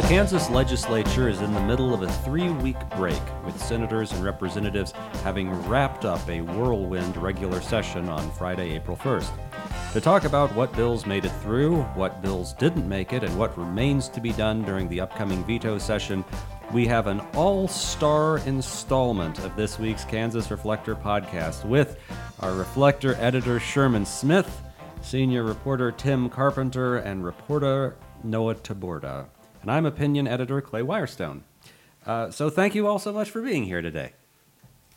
The Kansas legislature is in the middle of a three week break, with senators and representatives having wrapped up a whirlwind regular session on Friday, April 1st. To talk about what bills made it through, what bills didn't make it, and what remains to be done during the upcoming veto session, we have an all star installment of this week's Kansas Reflector podcast with our Reflector editor Sherman Smith, senior reporter Tim Carpenter, and reporter Noah Taborda. And I'm opinion editor Clay Wirestone. Uh, so thank you all so much for being here today.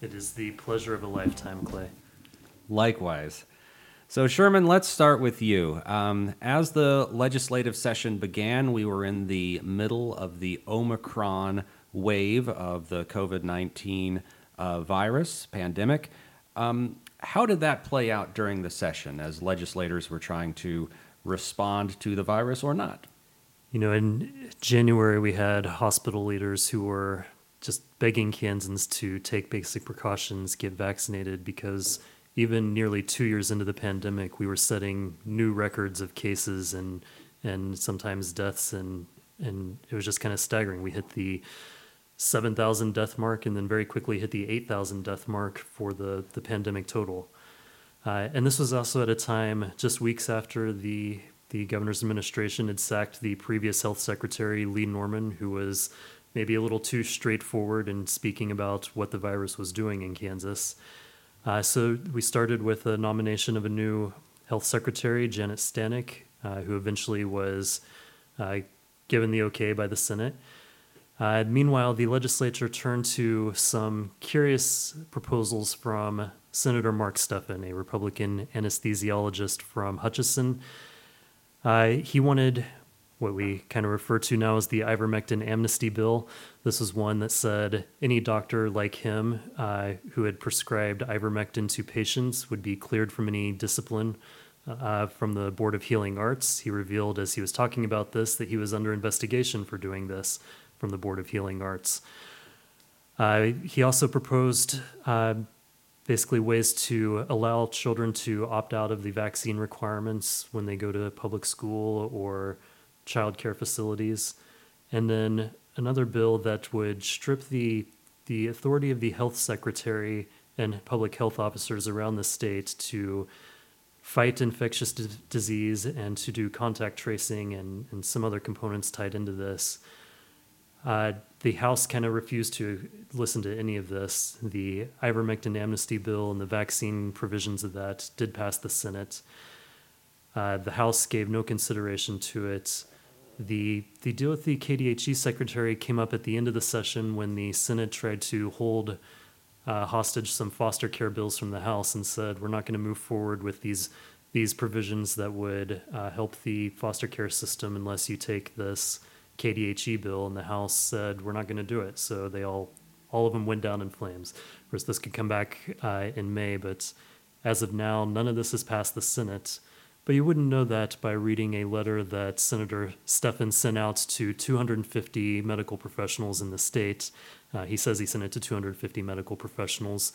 It is the pleasure of a lifetime, Clay. Likewise. So, Sherman, let's start with you. Um, as the legislative session began, we were in the middle of the Omicron wave of the COVID 19 uh, virus pandemic. Um, how did that play out during the session as legislators were trying to respond to the virus or not? You know, in January, we had hospital leaders who were just begging Kansans to take basic precautions, get vaccinated, because even nearly two years into the pandemic, we were setting new records of cases and and sometimes deaths, and and it was just kind of staggering. We hit the 7,000 death mark and then very quickly hit the 8,000 death mark for the, the pandemic total. Uh, and this was also at a time just weeks after the the governor's administration had sacked the previous health secretary, Lee Norman, who was maybe a little too straightforward in speaking about what the virus was doing in Kansas. Uh, so we started with a nomination of a new health secretary, Janet Stanek, uh, who eventually was uh, given the okay by the Senate. Uh, meanwhile, the legislature turned to some curious proposals from Senator Mark Steffen, a Republican anesthesiologist from Hutchinson, uh, he wanted what we kind of refer to now as the ivermectin amnesty bill. This was one that said any doctor like him uh, who had prescribed ivermectin to patients would be cleared from any discipline uh, from the Board of Healing Arts. He revealed as he was talking about this that he was under investigation for doing this from the Board of Healing Arts. Uh, he also proposed uh, basically ways to allow children to opt out of the vaccine requirements when they go to public school or child care facilities. And then another bill that would strip the the authority of the health secretary and public health officers around the state to fight infectious d- disease and to do contact tracing and, and some other components tied into this. Uh, the House kind of refused to listen to any of this. The ivermectin amnesty bill and the vaccine provisions of that did pass the Senate. Uh, the House gave no consideration to it. The, the deal with the KDHE secretary came up at the end of the session when the Senate tried to hold uh, hostage some foster care bills from the House and said, we're not going to move forward with these, these provisions that would uh, help the foster care system unless you take this KDHE bill, and the House said we're not going to do it. So they all, all of them went down in flames. Of course, this could come back uh, in May, but as of now, none of this has passed the Senate. But you wouldn't know that by reading a letter that Senator Steffen sent out to 250 medical professionals in the state. Uh, he says he sent it to 250 medical professionals,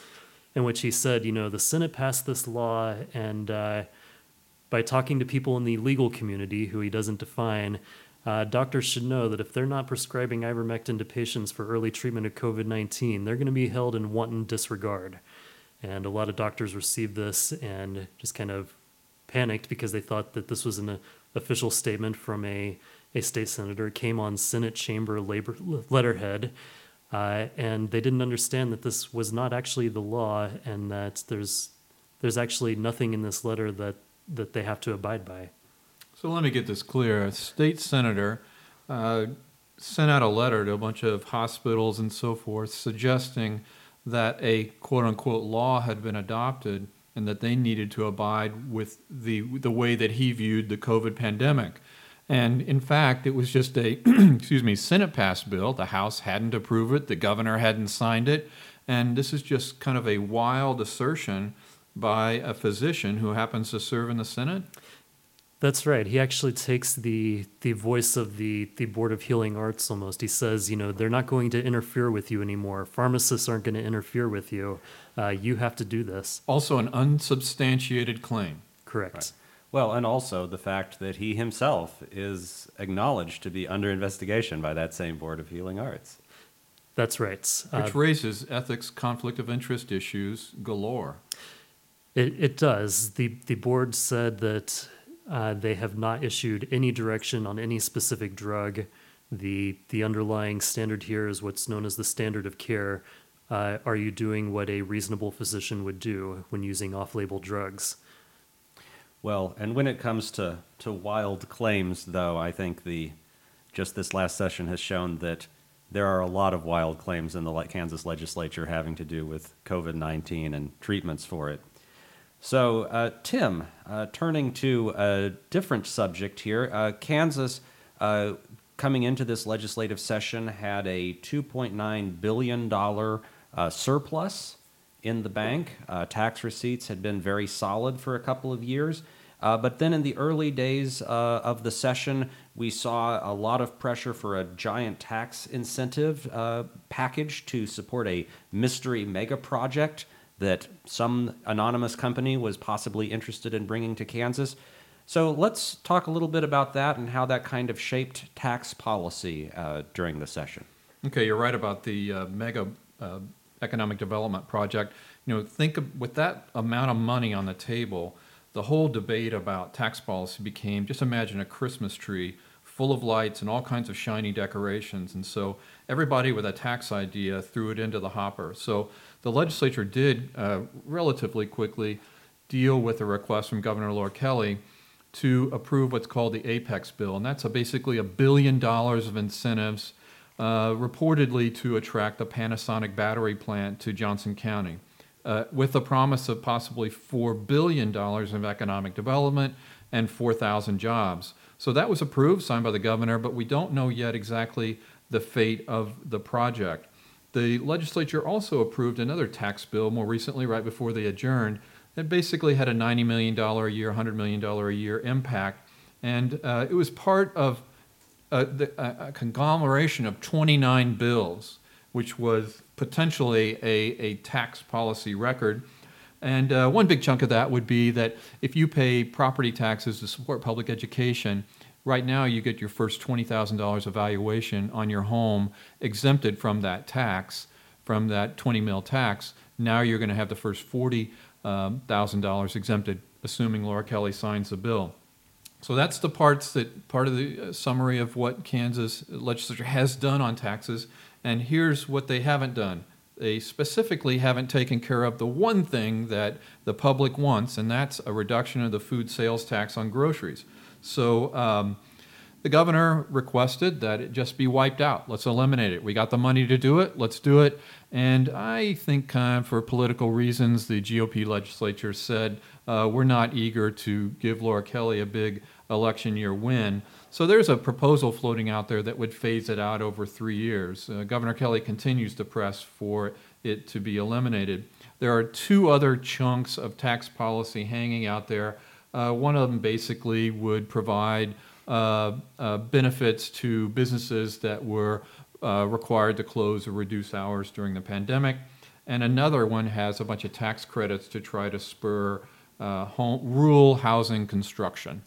in which he said, you know, the Senate passed this law, and uh, by talking to people in the legal community who he doesn't define, uh, doctors should know that if they're not prescribing ivermectin to patients for early treatment of COVID 19, they're going to be held in wanton disregard. And a lot of doctors received this and just kind of panicked because they thought that this was an official statement from a, a state senator. It came on Senate chamber labor letterhead. Uh, and they didn't understand that this was not actually the law and that there's, there's actually nothing in this letter that, that they have to abide by. So let me get this clear. A state senator uh, sent out a letter to a bunch of hospitals and so forth suggesting that a quote unquote law had been adopted and that they needed to abide with the, the way that he viewed the COVID pandemic. And in fact, it was just a excuse me Senate passed bill. The House hadn't approved it. The governor hadn't signed it. And this is just kind of a wild assertion by a physician who happens to serve in the Senate. That's right. He actually takes the the voice of the the Board of Healing Arts almost. He says, you know, they're not going to interfere with you anymore. Pharmacists aren't going to interfere with you. Uh, you have to do this. Also, an unsubstantiated claim. Correct. Right. Well, and also the fact that he himself is acknowledged to be under investigation by that same Board of Healing Arts. That's right. Uh, Which raises ethics, conflict of interest issues galore. It, it does. The, the board said that uh, they have not issued any direction on any specific drug. The, the underlying standard here is what's known as the standard of care. Uh, are you doing what a reasonable physician would do when using off label drugs? Well, and when it comes to, to wild claims, though, I think the just this last session has shown that there are a lot of wild claims in the Kansas legislature having to do with COVID 19 and treatments for it. So, uh, Tim, uh, turning to a different subject here, uh, Kansas, uh, coming into this legislative session, had a $2.9 billion uh, surplus in the bank. Uh, tax receipts had been very solid for a couple of years. But then in the early days of the session, we saw a lot of pressure for a giant tax incentive package to support a mystery mega project that some anonymous company was possibly interested in bringing to Kansas. So let's talk a little bit about that and how that kind of shaped tax policy uh, during the session. Okay, you're right about the uh, mega uh, economic development project. You know, think of, with that amount of money on the table, the whole debate about tax policy became just imagine a Christmas tree full of lights and all kinds of shiny decorations. And so everybody with a tax idea threw it into the hopper. So the legislature did uh, relatively quickly deal with a request from Governor Laura Kelly to approve what's called the Apex bill. And that's a basically a billion dollars of incentives uh, reportedly to attract the Panasonic battery plant to Johnson County. Uh, with the promise of possibly $4 billion of economic development and 4,000 jobs. So that was approved, signed by the governor, but we don't know yet exactly the fate of the project. The legislature also approved another tax bill more recently, right before they adjourned, that basically had a $90 million a year, $100 million a year impact. And uh, it was part of a, the, a, conglomeration of 29 bills, which was potentially a, a tax policy record. And uh, one big chunk of that would be that if you pay property taxes to support public education, right now you get your first $20,000 evaluation on your home exempted from that tax, from that 20 mil tax. Now you're going to have the first $40,000 um, exempted, assuming Laura Kelly signs the bill. So that's the parts that part of the uh, summary of what Kansas legislature has done on taxes. And here's what they haven't done. They specifically haven't taken care of the one thing that the public wants, and that's a reduction of the food sales tax on groceries. So um, the governor requested that it just be wiped out. Let's eliminate it. We got the money to do it. Let's do it. And I think, kind of for political reasons, the GOP legislature said uh, we're not eager to give Laura Kelly a big election year win. So there's a proposal floating out there that would phase it out over three years. Uh, Governor Kelly continues to press for it to be eliminated. There are two other chunks of tax policy hanging out there. Uh, one of them basically would provide uh, uh benefits to businesses that were uh, required to close or reduce hours during the pandemic. And another one has a bunch of tax credits to try to spur uh, home, rural housing construction.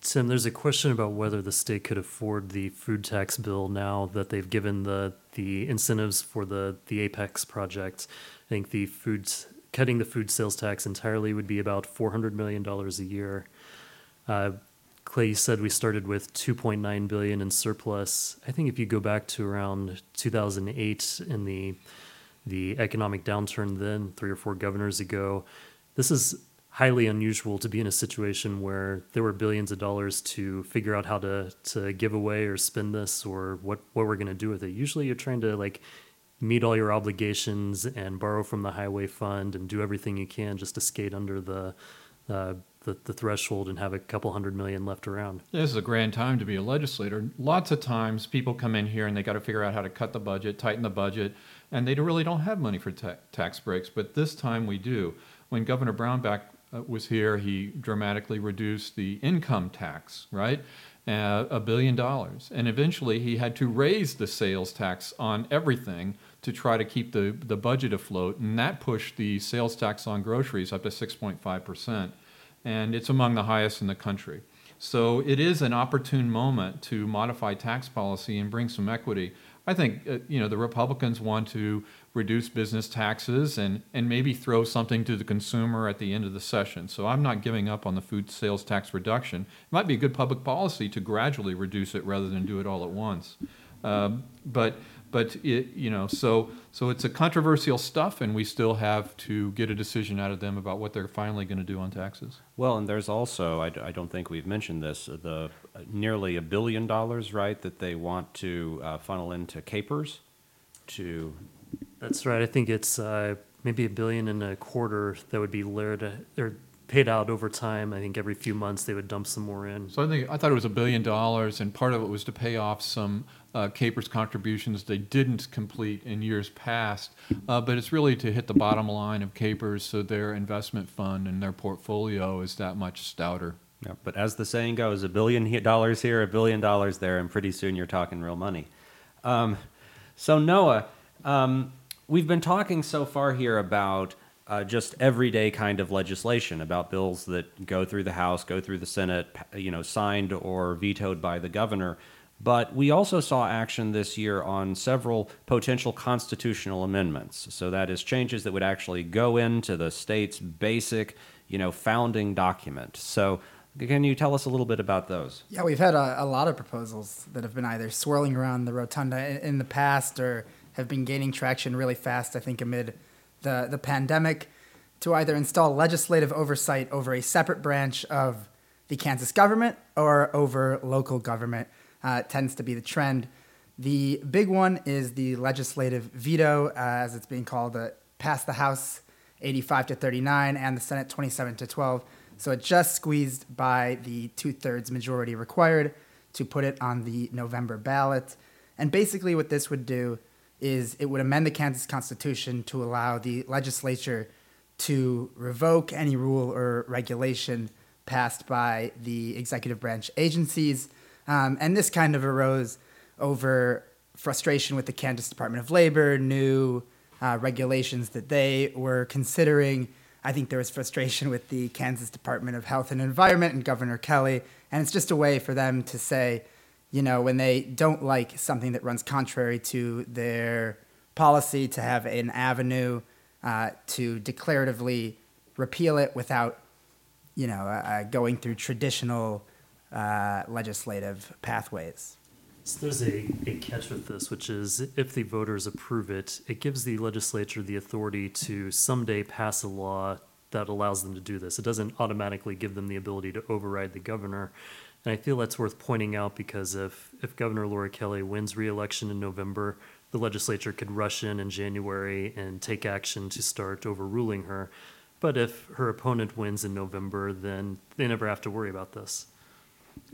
Tim, there's a question about whether the state could afford the food tax bill now that they've given the the incentives for the the Apex project. I think the food cutting the food sales tax entirely would be about four hundred million dollars a year. Uh, Clay said we started with 2.9 billion in surplus. I think if you go back to around 2008 in the the economic downturn, then three or four governors ago, this is highly unusual to be in a situation where there were billions of dollars to figure out how to to give away or spend this or what what we're going to do with it. Usually, you're trying to like meet all your obligations and borrow from the highway fund and do everything you can just to skate under the uh, the, the threshold and have a couple hundred million left around. This is a grand time to be a legislator. Lots of times people come in here and they got to figure out how to cut the budget, tighten the budget, and they really don't have money for ta- tax breaks. But this time we do. When Governor Brownback uh, was here, he dramatically reduced the income tax, right? Uh, a billion dollars. And eventually he had to raise the sales tax on everything to try to keep the, the budget afloat. And that pushed the sales tax on groceries up to 6.5%. and it's among the highest in the country. So it is an opportune moment to modify tax policy and bring some equity. I think uh, you know the Republicans want to reduce business taxes and, and maybe throw something to the consumer at the end of the session. So I'm not giving up on the food sales tax reduction. It might be a good public policy to gradually reduce it rather than do it all at once. Um, but but it, you know, so so it's a controversial stuff, and we still have to get a decision out of them about what they're finally going to do on taxes. Well, and there's also, I don't think we've mentioned this, uh, the uh, nearly a billion dollars, right, that they want to uh, funnel into KPERS to, That's right. I think it's uh, maybe a billion and a quarter that would be layered or paid out over time. I think every few months they would dump some more in. So I think I thought it was a billion dollars, and part of it was to pay off some uh, KPERS contributions they didn't complete in years past. Uh, but it's really to hit the bottom line of KPERS, so their investment fund and their portfolio is that much stouter. yeah, but as the saying goes, a billion dollars here, a billion dollars there, and pretty soon you're talking real money. Um, so, Noah, um, we've been talking so far here about uh, just everyday kind of legislation, about bills that go through the House, go through the Senate, you know, signed or vetoed by the governor. But we also saw action this year on several potential constitutional amendments. So that is changes that would actually go into the state's basic, you know, founding document. So can you tell us a little bit about those? Yeah, we've had a, a lot of proposals that have been either swirling around the rotunda in, in the past or have been gaining traction really fast, I think, amid the, the pandemic, to either install legislative oversight over a separate branch of the Kansas government or over local government. Uh, tends to be the trend. The big one is the legislative veto, uh, as it's being called, uh, passed the House 85 to 39 and the Senate 27 to 12. So it just squeezed by the two thirds majority required to put it on the November ballot. And basically, what this would do is it would amend the Kansas Constitution to allow the legislature to revoke any rule or regulation passed by the executive branch agencies. Um, and this kind of arose over frustration with the Kansas Department of Labor, new uh, regulations that they were considering. I think there was frustration with the Kansas Department of Health and Environment and Governor Kelly. And it's just a way for them to say, you know, when they don't like something that runs contrary to their policy, to have an avenue uh, to declaratively repeal it without, you know, uh, uh, going through traditional uh, legislative pathways. So there's a, a catch with this, which is if the voters approve it, it gives the legislature the authority to someday pass a law that allows them to do this. It doesn't automatically give them the ability to override the governor. And I feel that's worth pointing out because if, if Governor Laura Kelly wins re-election in November, the legislature could rush in in January and take action to start overruling her. But if her opponent wins in November, then they never have to worry about this.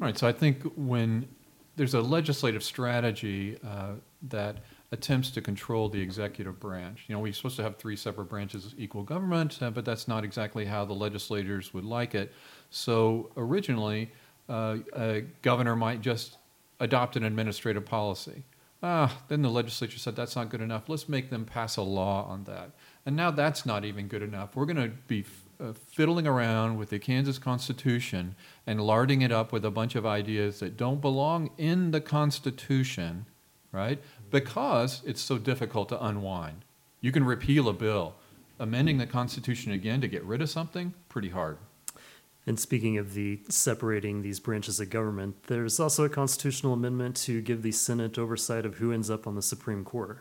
All right, so I think when there's a legislative strategy uh, that attempts to control the executive branch. You know, we're supposed to have three separate branches of equal government, uh, but that's not exactly how the legislators would like it. So originally, uh, a governor might just adopt an administrative policy. Ah, then the legislature said that's not good enough. Let's make them pass a law on that. And now that's not even good enough. We're going to be uh, fiddling around with the Kansas Constitution and larding it up with a bunch of ideas that don't belong in the Constitution, right? Because it's so difficult to unwind. You can repeal a bill. Amending the Constitution again to get rid of something, pretty hard. And speaking of the separating these branches of government, there's also a constitutional amendment to give the Senate oversight of who ends up on the Supreme Court.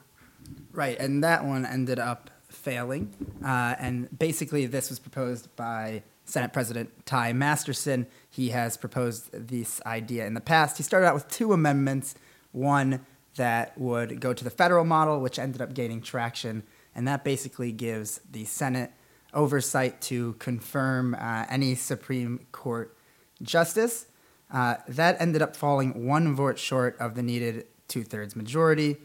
Right, and that one ended up failing. Uh, and basically, this was proposed by Senate President Ty Masterson. He has proposed this idea in the past. He started out with two amendments one that would go to the federal model, which ended up gaining traction, and that basically gives the Senate oversight to confirm uh, any Supreme Court justice. Uh, that ended up falling one vote short of the needed two thirds majority.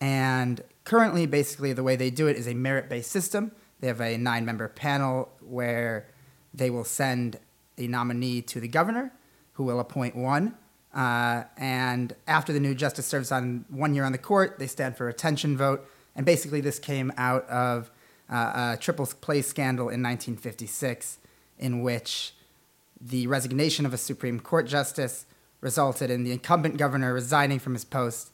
And currently, basically, the way they do it is a merit based system. They have a nine member panel where they will send a nominee to the governor, who will appoint one. Uh, and after the new justice serves on one year on the court, they stand for a retention vote. And basically, this came out of uh, a triple play scandal in 1956, in which the resignation of a Supreme Court justice resulted in the incumbent governor resigning from his post,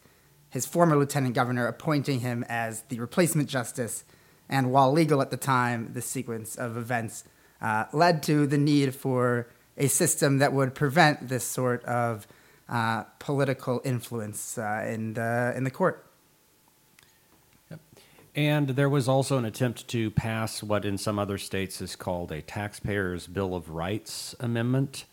his former lieutenant governor appointing him as the replacement justice, and while legal at the time, the sequence of events uh, led to the need for a system that would prevent this sort of uh, political influence uh, in the in the court. And there was also an attempt to pass what in some other states is called a taxpayers' bill of rights amendment,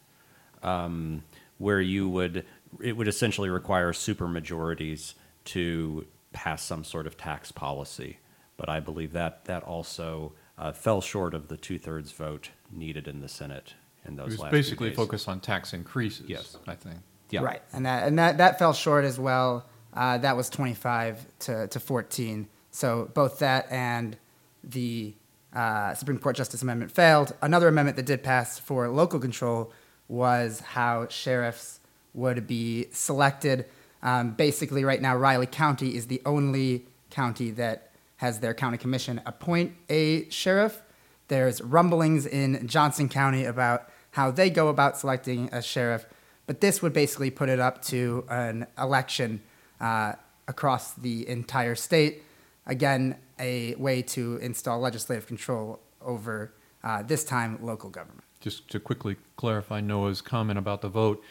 um, where you would it would essentially require supermajorities to pass some sort of tax policy. But I believe that that also uh, fell short of the two thirds vote needed in the Senate in It those was last few basically days. focused on tax increases, Yes. I think. Yeah. Right, and that and that, that fell short as well. Uh, that was 25 to, to 14. So both that and the uh, Supreme Court Justice Amendment failed. Another amendment that did pass for local control was how sheriffs would be selected. Um, basically, right now, Riley County is the only county that has their county commission appoint a sheriff. There's rumblings in Johnson County about how they go about selecting a sheriff, but this would basically put it up to an election uh, across the entire state. Again, a way to install legislative control over uh, this time local government. Just to quickly clarify Noah's comment about the vote,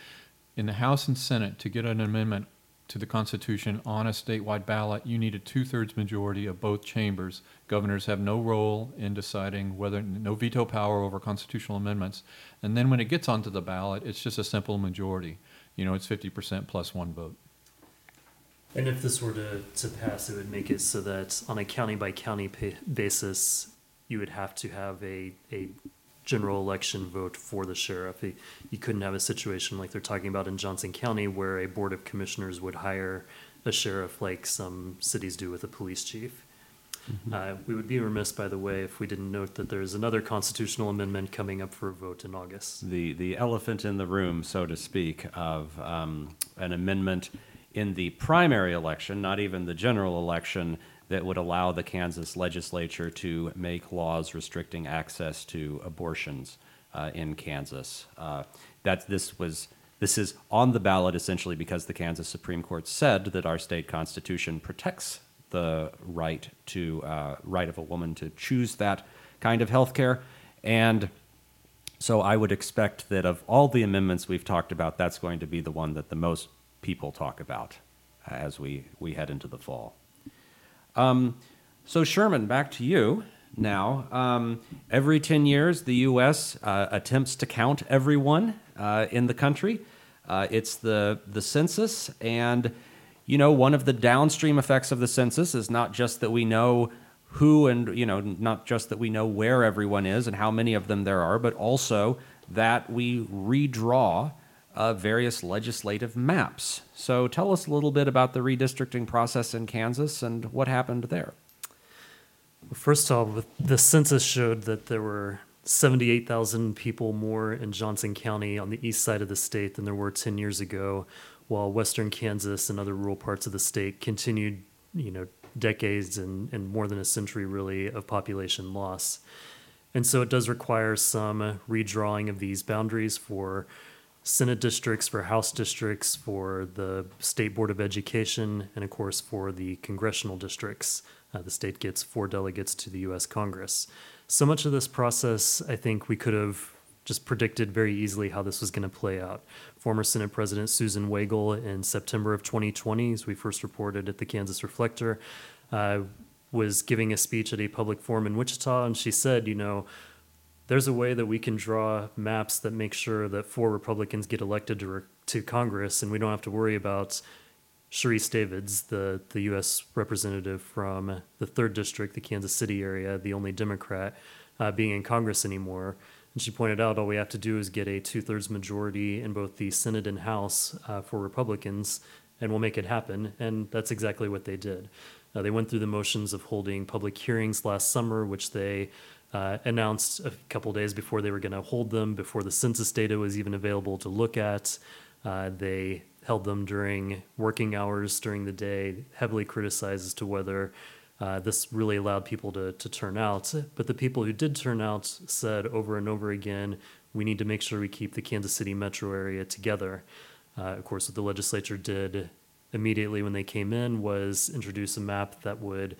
in the House and Senate, to get an amendment to the Constitution on a statewide ballot, you need a two-thirds majority of both chambers. Governors have no role in deciding whether, no veto power over constitutional amendments. And then when it gets onto the ballot, it's just a simple majority. You know, it's fifty percent plus one vote. And if this were to, to pass, it would make it so that on a county by county pa- basis, you would have to have a, a general election vote for the sheriff. You- You couldn't have a situation like they're talking about in Johnson County where a board of commissioners would hire a sheriff like some cities do with a police chief. Uh, we would be remiss, by the way, if we didn't note that there's another constitutional amendment coming up for a vote in August. the the elephant in the room, so to speak, of um, an amendment in the primary election, not even the general election, that would allow the Kansas legislature to make laws restricting access to abortions uh, in Kansas. Uh, that this was. This is on the ballot essentially because the Kansas Supreme Court said that our state constitution protects the right to uh, right of a woman to choose that kind of health care, and so I would expect that of all the amendments we've talked about, that's going to be the one that the most people talk about as we, we head into the fall. Um, so Sherman, back to you now. Um, every 10 years, the U.S. Uh, attempts to count everyone uh, in the country. Uh, it's the, the census, and you know, one of the downstream effects of the census is not just that we know who and you know not just that we know where everyone is and how many of them there are but also that we redraw uh, various legislative maps so tell us a little bit about the redistricting process in kansas and what happened there First off, the census showed that there were 78,000 people more in Johnson County on the east side of the state than there were 10 years ago, while western Kansas and other rural parts of the state continued, you know, decades and, and more than a century really of population loss. And so it does require some redrawing of these boundaries for Senate districts, for House districts, for the State Board of Education, and of course for the congressional districts. Uh, the state gets four delegates to the U.S. Congress. So much of this process, I think we could have just predicted very easily how this was going to play out. Former Senate President Susan Wagle in September of 2020, as we first reported at the Kansas Reflector, uh, was giving a speech at a public forum in Wichita, and she said, you know, there's a way that we can draw maps that make sure that four Republicans get elected to, re- to Congress, and we don't have to worry about Sharice Davids, the, the U.S. representative from the third district, the Kansas City area, the only Democrat, uh, being in Congress anymore. And she pointed out all we have to do is get a two thirds majority in both the Senate and House uh, for Republicans, and we'll make it happen. And that's exactly what they did. Uh, they went through the motions of holding public hearings last summer, which they uh, announced a couple days before they were going to hold them, before the census data was even available to look at. Uh, they held them during working hours during the day, heavily criticized as to whether uh, this really allowed people to, to turn out. But the people who did turn out said over and over again, we need to make sure we keep the Kansas City metro area together. Uh, of course, what the legislature did immediately when they came in was introduce a map that would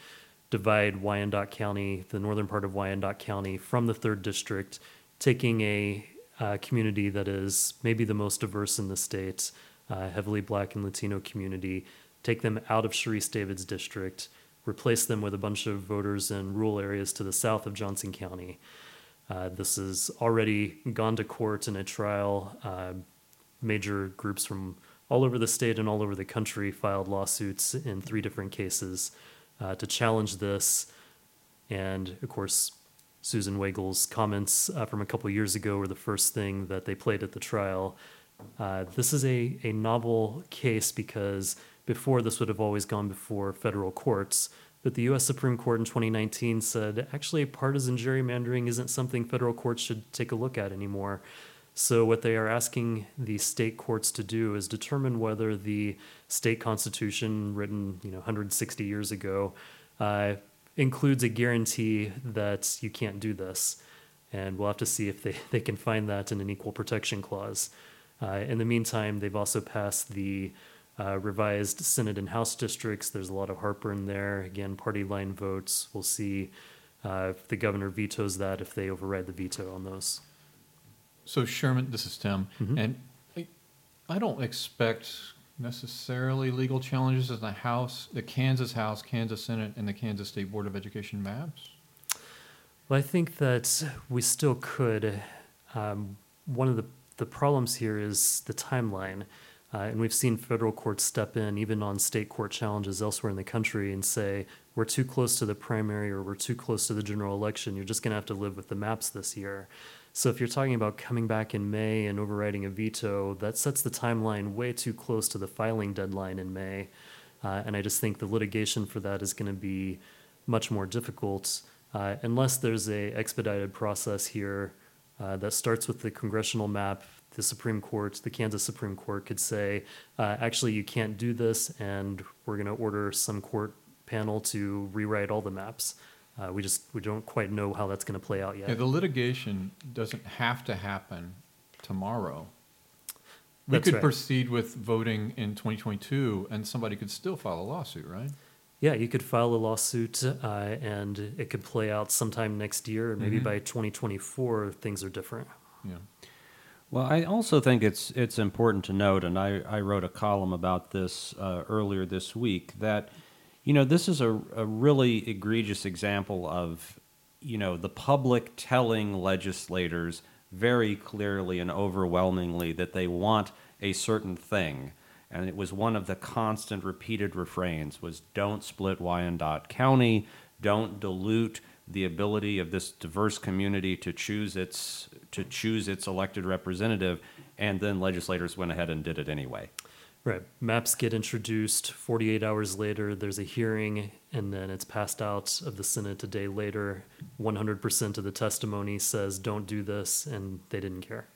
divide Wyandotte County, the northern part of Wyandotte County, from the third district, taking a uh, community that is maybe the most diverse in the state, uh, heavily black and Latino community, take them out of Sharice Davids' district, replace them with a bunch of voters in rural areas to the south of Johnson County. Uh, this has already gone to court in a trial. Uh, major groups from all over the state and all over the country filed lawsuits in three different cases uh, to challenge this. And of course, Susan Wagle's comments uh, from a couple years ago were the first thing that they played at the trial. Uh, this is a, a novel case because before this would have always gone before federal courts. But the US Supreme Court in 2019 said actually partisan gerrymandering isn't something federal courts should take a look at anymore. So, what they are asking the state courts to do is determine whether the state constitution, written you know 160 years ago, uh, includes a guarantee that you can't do this. And we'll have to see if they, they can find that in an equal protection clause. Uh, in the meantime, they've also passed the uh, revised Senate and House districts. There's a lot of heartburn there. Again, party line votes. We'll see uh, if the governor vetoes that, if they override the veto on those. So Sherman, this is Tim, Mhm. and I, I don't expect necessarily legal challenges in the House, the Kansas House, Kansas Senate, and the Kansas State Board of Education maps. Well, I think that we still could. Um, one of the, the problems here is the timeline. Uh, and we've seen federal courts step in, even on state court challenges elsewhere in the country, and say, we're too close to the primary or we're too close to the general election. You're just going to have to live with the maps this year. So if you're talking about coming back in May and overriding a veto, that sets the timeline way too close to the filing deadline in May. Uh, and I just think the litigation for that is going to be much more difficult uh, unless there's a expedited process here uh, that starts with the congressional map. The Supreme Court, the Kansas Supreme Court, could say, uh, actually, you can't do this, and we're going to order some court panel to rewrite all the maps. Uh, we just we don't quite know how that's going to play out yet. Yeah, the litigation doesn't have to happen tomorrow. We That's could right. proceed with voting in 2022, and somebody could still file a lawsuit, right? Yeah, you could file a lawsuit, uh, and it could play out sometime next year, and maybe Mhm. by 2024 things are different. Yeah. Well, I also think it's it's important to note, and I, I wrote a column about this uh, earlier this week that, you know, this is a, a really egregious example of, you know, the public telling legislators very clearly and overwhelmingly that they want a certain thing, and it was one of the constant repeated refrains was don't split Wyandotte County, don't dilute the ability of this diverse community to choose its to choose its elected representative, and then legislators went ahead and did it anyway. Right. Maps get introduced 48 hours later, there's a hearing, and then it's passed out of the Senate a day later. 100% of the testimony says don't do this, and they didn't care.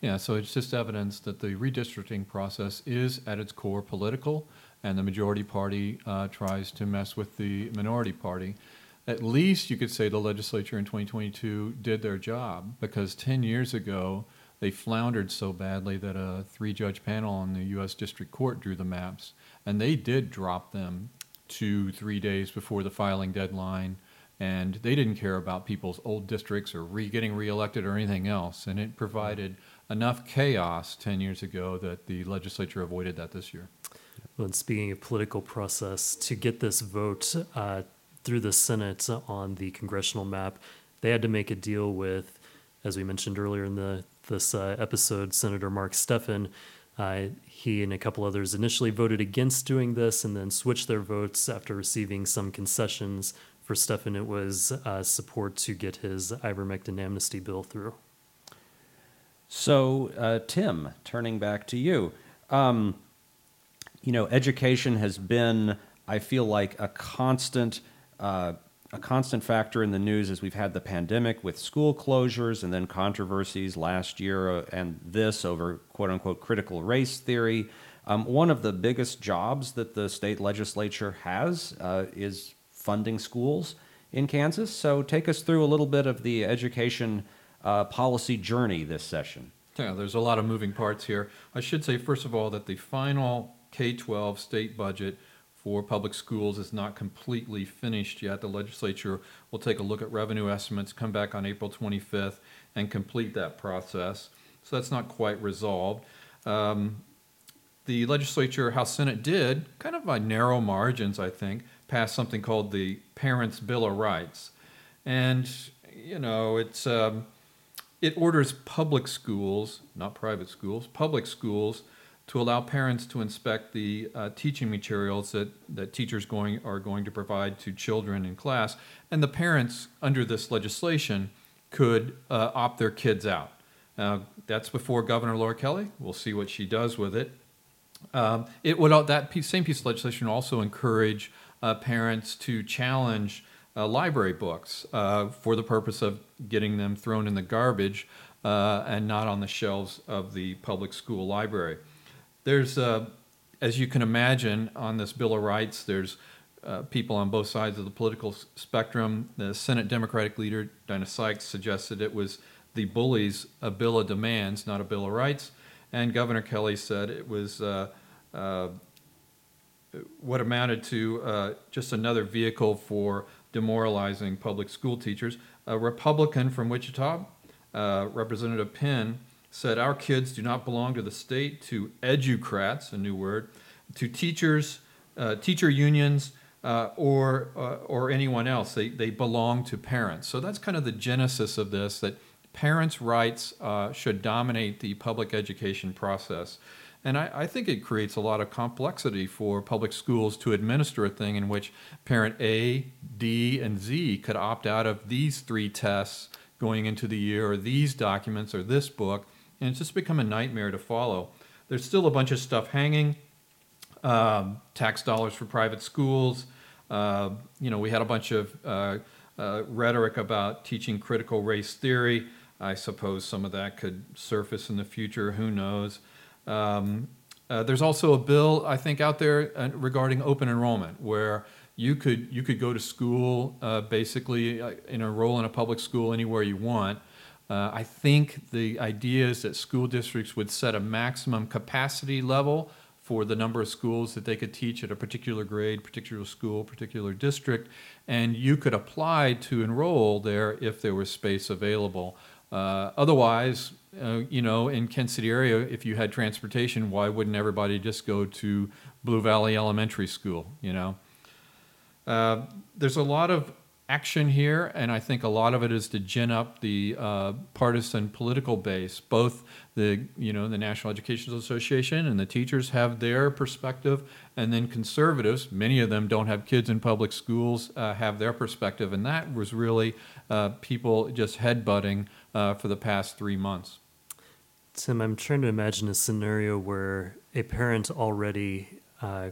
Yeah, so it's just evidence that the redistricting process is at its core political, and the majority party uh, tries to mess with the minority party. At least you could say the legislature in 2022 did their job, because 10 years ago, they floundered so badly that a three judge panel on the U.S. District Court drew the maps, and they did drop them two, three days before the filing deadline. And they didn't care about people's old districts or re getting reelected or anything else. And it provided enough chaos 10 years ago that the legislature avoided that this year. Well, and speaking of political process, to get this vote uh, through the Senate on the congressional map, they had to make a deal with, as we mentioned earlier in the this uh, episode, Senator Mark Steffen. Uh, he and a couple others initially voted against doing this, and then switched their votes after receiving some concessions. For Steffen, it was uh, support to get his ivermectin amnesty bill through. So, uh, Tim, turning back to you, um, you know, education has been, I feel like, a constant, uh, a constant factor in the news as we've had the pandemic with school closures and then controversies last year uh, and this over quote unquote critical race theory. Um, one of the biggest jobs that the state legislature has uh, is funding schools in Kansas. So, take us through a little bit of the education uh, policy journey this session? Yeah, there's a lot of moving parts here. I should say, first of all, that the final K 12 state budget for public schools is not completely finished yet. The legislature will take a look at revenue estimates, come back on April 25th, and complete that process. So that's not quite resolved. Um, the legislature, House Senate did, kind of by narrow margins, I think, pass something called the Parents' Bill of Rights. And, you know, it's. Um, it orders public schools, not private schools, public schools to allow parents to inspect the uh, teaching materials that, that teachers going, are going to provide to children in class. And the parents, under this legislation, could uh, opt their kids out. Uh, that's before Governor Laura Kelly. We'll see what she does with it. Um, it would that piece, same piece of legislation also encourage uh, parents to challenge uh, library books uh, for the purpose of getting them thrown in the garbage and not on the shelves of the public school library. There's, uh, as you can imagine, on this Bill of Rights, there's uh, people on both sides of the political spectrum. The Senate Democratic leader, Dinah Sykes, suggested it was the bullies a bill of demands, not a Bill of Rights. And Governor Kelly said it was uh, what amounted to just another vehicle for demoralizing public school teachers. A Republican from Wichita, uh, Representative Penn, said our kids do not belong to the state, to educrats, a new word, to teachers, uh, teacher unions, uh, or uh, or anyone else. They they belong to parents. So that's kind of the genesis of this. That parents' rights uh, should dominate the public education process. And I, I, think it creates a lot of complexity for public schools to administer a thing in which parent A, D, and Z could opt out of these three tests going into the year, or these documents, or this book, and it's just become a nightmare to follow. There's still a bunch of stuff hanging um, tax dollars for private schools. Uh, you know, we had a bunch of uh, uh, rhetoric about teaching critical race theory. I suppose some of that could surface in the future. Who knows? Um, uh, there's also a bill I think out there uh, regarding open enrollment where you could you could go to school uh, basically uh, enroll in a public school anywhere you want. Uh, I think the idea is that school districts would set a maximum capacity level for the number of schools that they could teach at a particular grade, particular school, particular district, and you could apply to enroll there if there was space available. Uh, otherwise, uh, you know, in Kent City area, if you had transportation, why wouldn't everybody just go to Blue Valley Elementary School? You know, uh, there's a lot of action here, and I think a lot of it is to gin up the uh, partisan political base. Both the you know the National Education Association and the teachers have their perspective, and then conservatives, many of them don't have kids in public schools, uh, have their perspective, and that was really uh, people just headbutting uh, for the past three months. Tim, I'm trying to imagine a scenario where a parent already uh,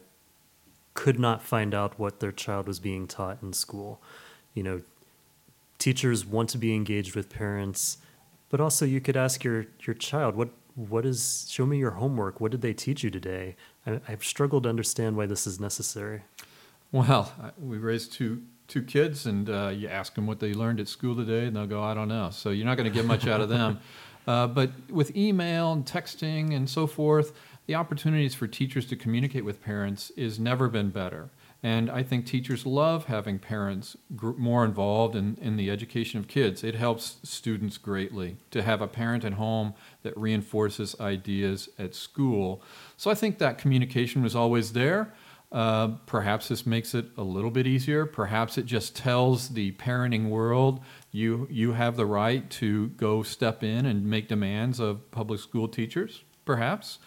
could not find out what their child was being taught in school. You know, teachers want to be engaged with parents, but also you could ask your your child, "What what is? Show me your homework. What did they teach you today?" I, I've struggled to understand why this is necessary. Well, we raised two two kids, and uh, you ask them what they learned at school today, and they'll go, I don't know. So you're not going to get much out of them. Uh, but with email and texting and so forth, the opportunities for teachers to communicate with parents is never been better. And I think teachers love having parents gr- more involved in, in the education of kids. It helps students greatly to have a parent at home that reinforces ideas at school. So I think that communication was always there. Uh, perhaps this makes it a little bit easier. Perhaps it just tells the parenting world you you have the right to go step in and make demands of public school teachers. Perhaps,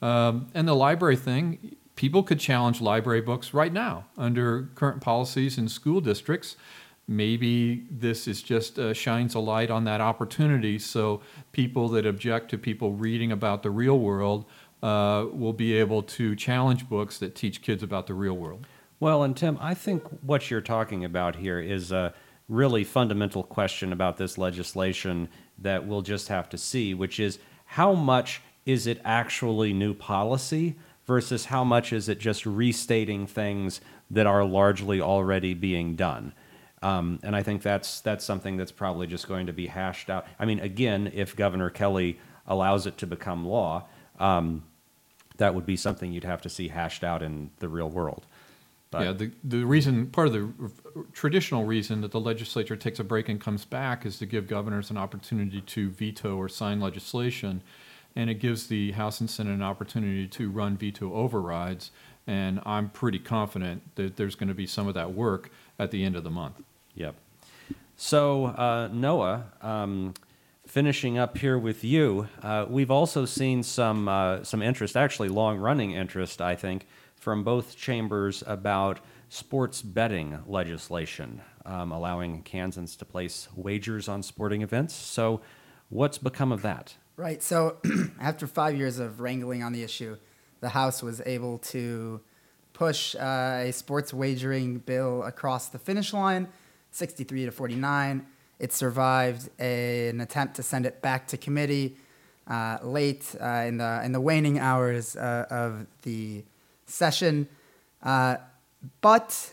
um, and the library thing. People could challenge library books right now under current policies in school districts. Maybe this is just uh, shines a light on that opportunity, so people that object to people reading about the real world uh, will be able to challenge books that teach kids about the real world. Well, and Tim, I think what you're talking about here is a really fundamental question about this legislation that we'll just have to see, which is how much is it actually new policy versus how much is it just restating things that are largely already being done? Um, and I think that's that's something that's probably just going to be hashed out. I mean, again, if Governor Kelly allows it to become law, um, that would be something you'd have to see hashed out in the real world. But, Yeah, the, the reason, part of the traditional reason that the legislature takes a break and comes back is to give governors an opportunity to veto or sign legislation. And it gives the House and Senate an opportunity to run veto overrides. And I'm pretty confident that there's going to be some of that work at the end of the month. Yep. So, uh, Noah, um, finishing up here with you, uh, we've also seen some uh, some interest, actually long running interest, I think, from both chambers about sports betting legislation, um, allowing Kansans to place wagers on sporting events. So, what's become of that? Right. So after five years of wrangling on the issue, the House was able to push uh, a sports wagering bill across the finish line, 63 to 49. It survived a, an attempt to send it back to committee uh, late uh, in the in the waning hours uh, of the session, uh, but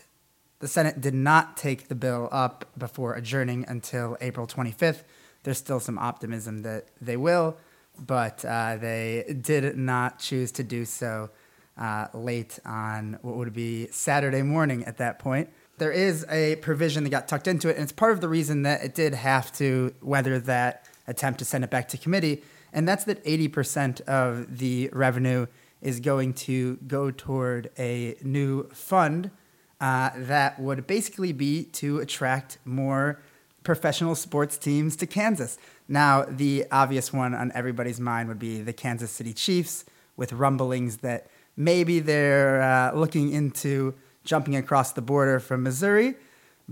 the Senate did not take the bill up before adjourning until April 25th. There's still some optimism that they will, but uh, they did not choose to do so uh, late on what would be Saturday morning at that point. There is a provision that got tucked into it, and it's part of the reason that it did have to weather that attempt to send it back to committee, and that's that 80% of the revenue is going to go toward a new fund uh, that would basically be to attract more professional sports teams to Kansas. Now, the obvious one on everybody's mind would be the Kansas City Chiefs, with rumblings that maybe they're uh, looking into jumping across the border from Missouri.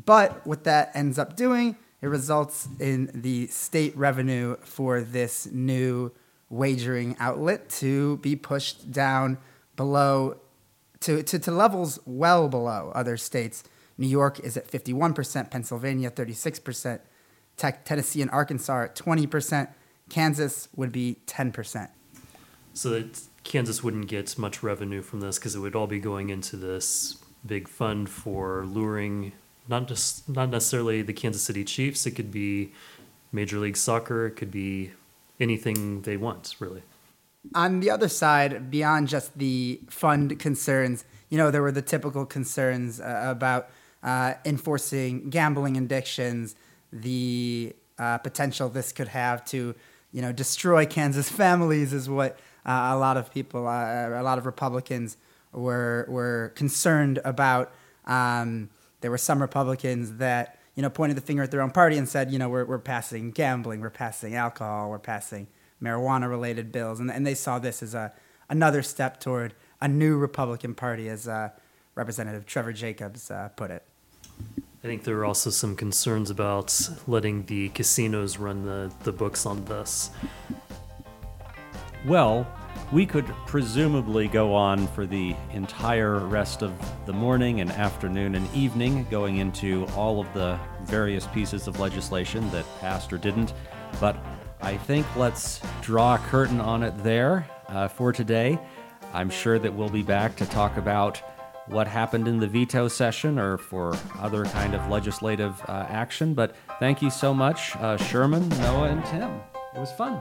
But what that ends up doing, it results in the state revenue for this new wagering outlet to be pushed down below to, to, to levels well below other states. New York is at 51%, Pennsylvania 36%, Tech, Tennessee and Arkansas at 20%, Kansas would be 10%. So that Kansas wouldn't get much revenue from this because it would all be going into this big fund for luring not just not necessarily the Kansas City Chiefs. It could be Major League Soccer. It could be anything they want, really. On the other side, beyond just the fund concerns, you know, there were the typical concerns uh, about uh, enforcing gambling addictions, the uh, potential this could have to, you know, destroy Kansas families is what uh, a lot of people, uh, a lot of Republicans were were concerned about. Um, there were some Republicans that you know pointed the finger at their own party and said, you know, we're we're passing gambling, we're passing alcohol, we're passing marijuana related bills, and and they saw this as a another step toward a new Republican Party, as uh, Representative Trevor Jacobs uh, put it. I think there are also some concerns about letting the casinos run the, the books on this. Well, we could presumably go on for the entire rest of the morning and afternoon and evening, going into all of the various pieces of legislation that passed or didn't. But I think let's draw a curtain on it there uh, for today. I'm sure that we'll be back to talk about what happened in the veto session or for other kind of legislative uh, action. But thank you so much, uh, Sherman, Noah, and Tim. It was fun.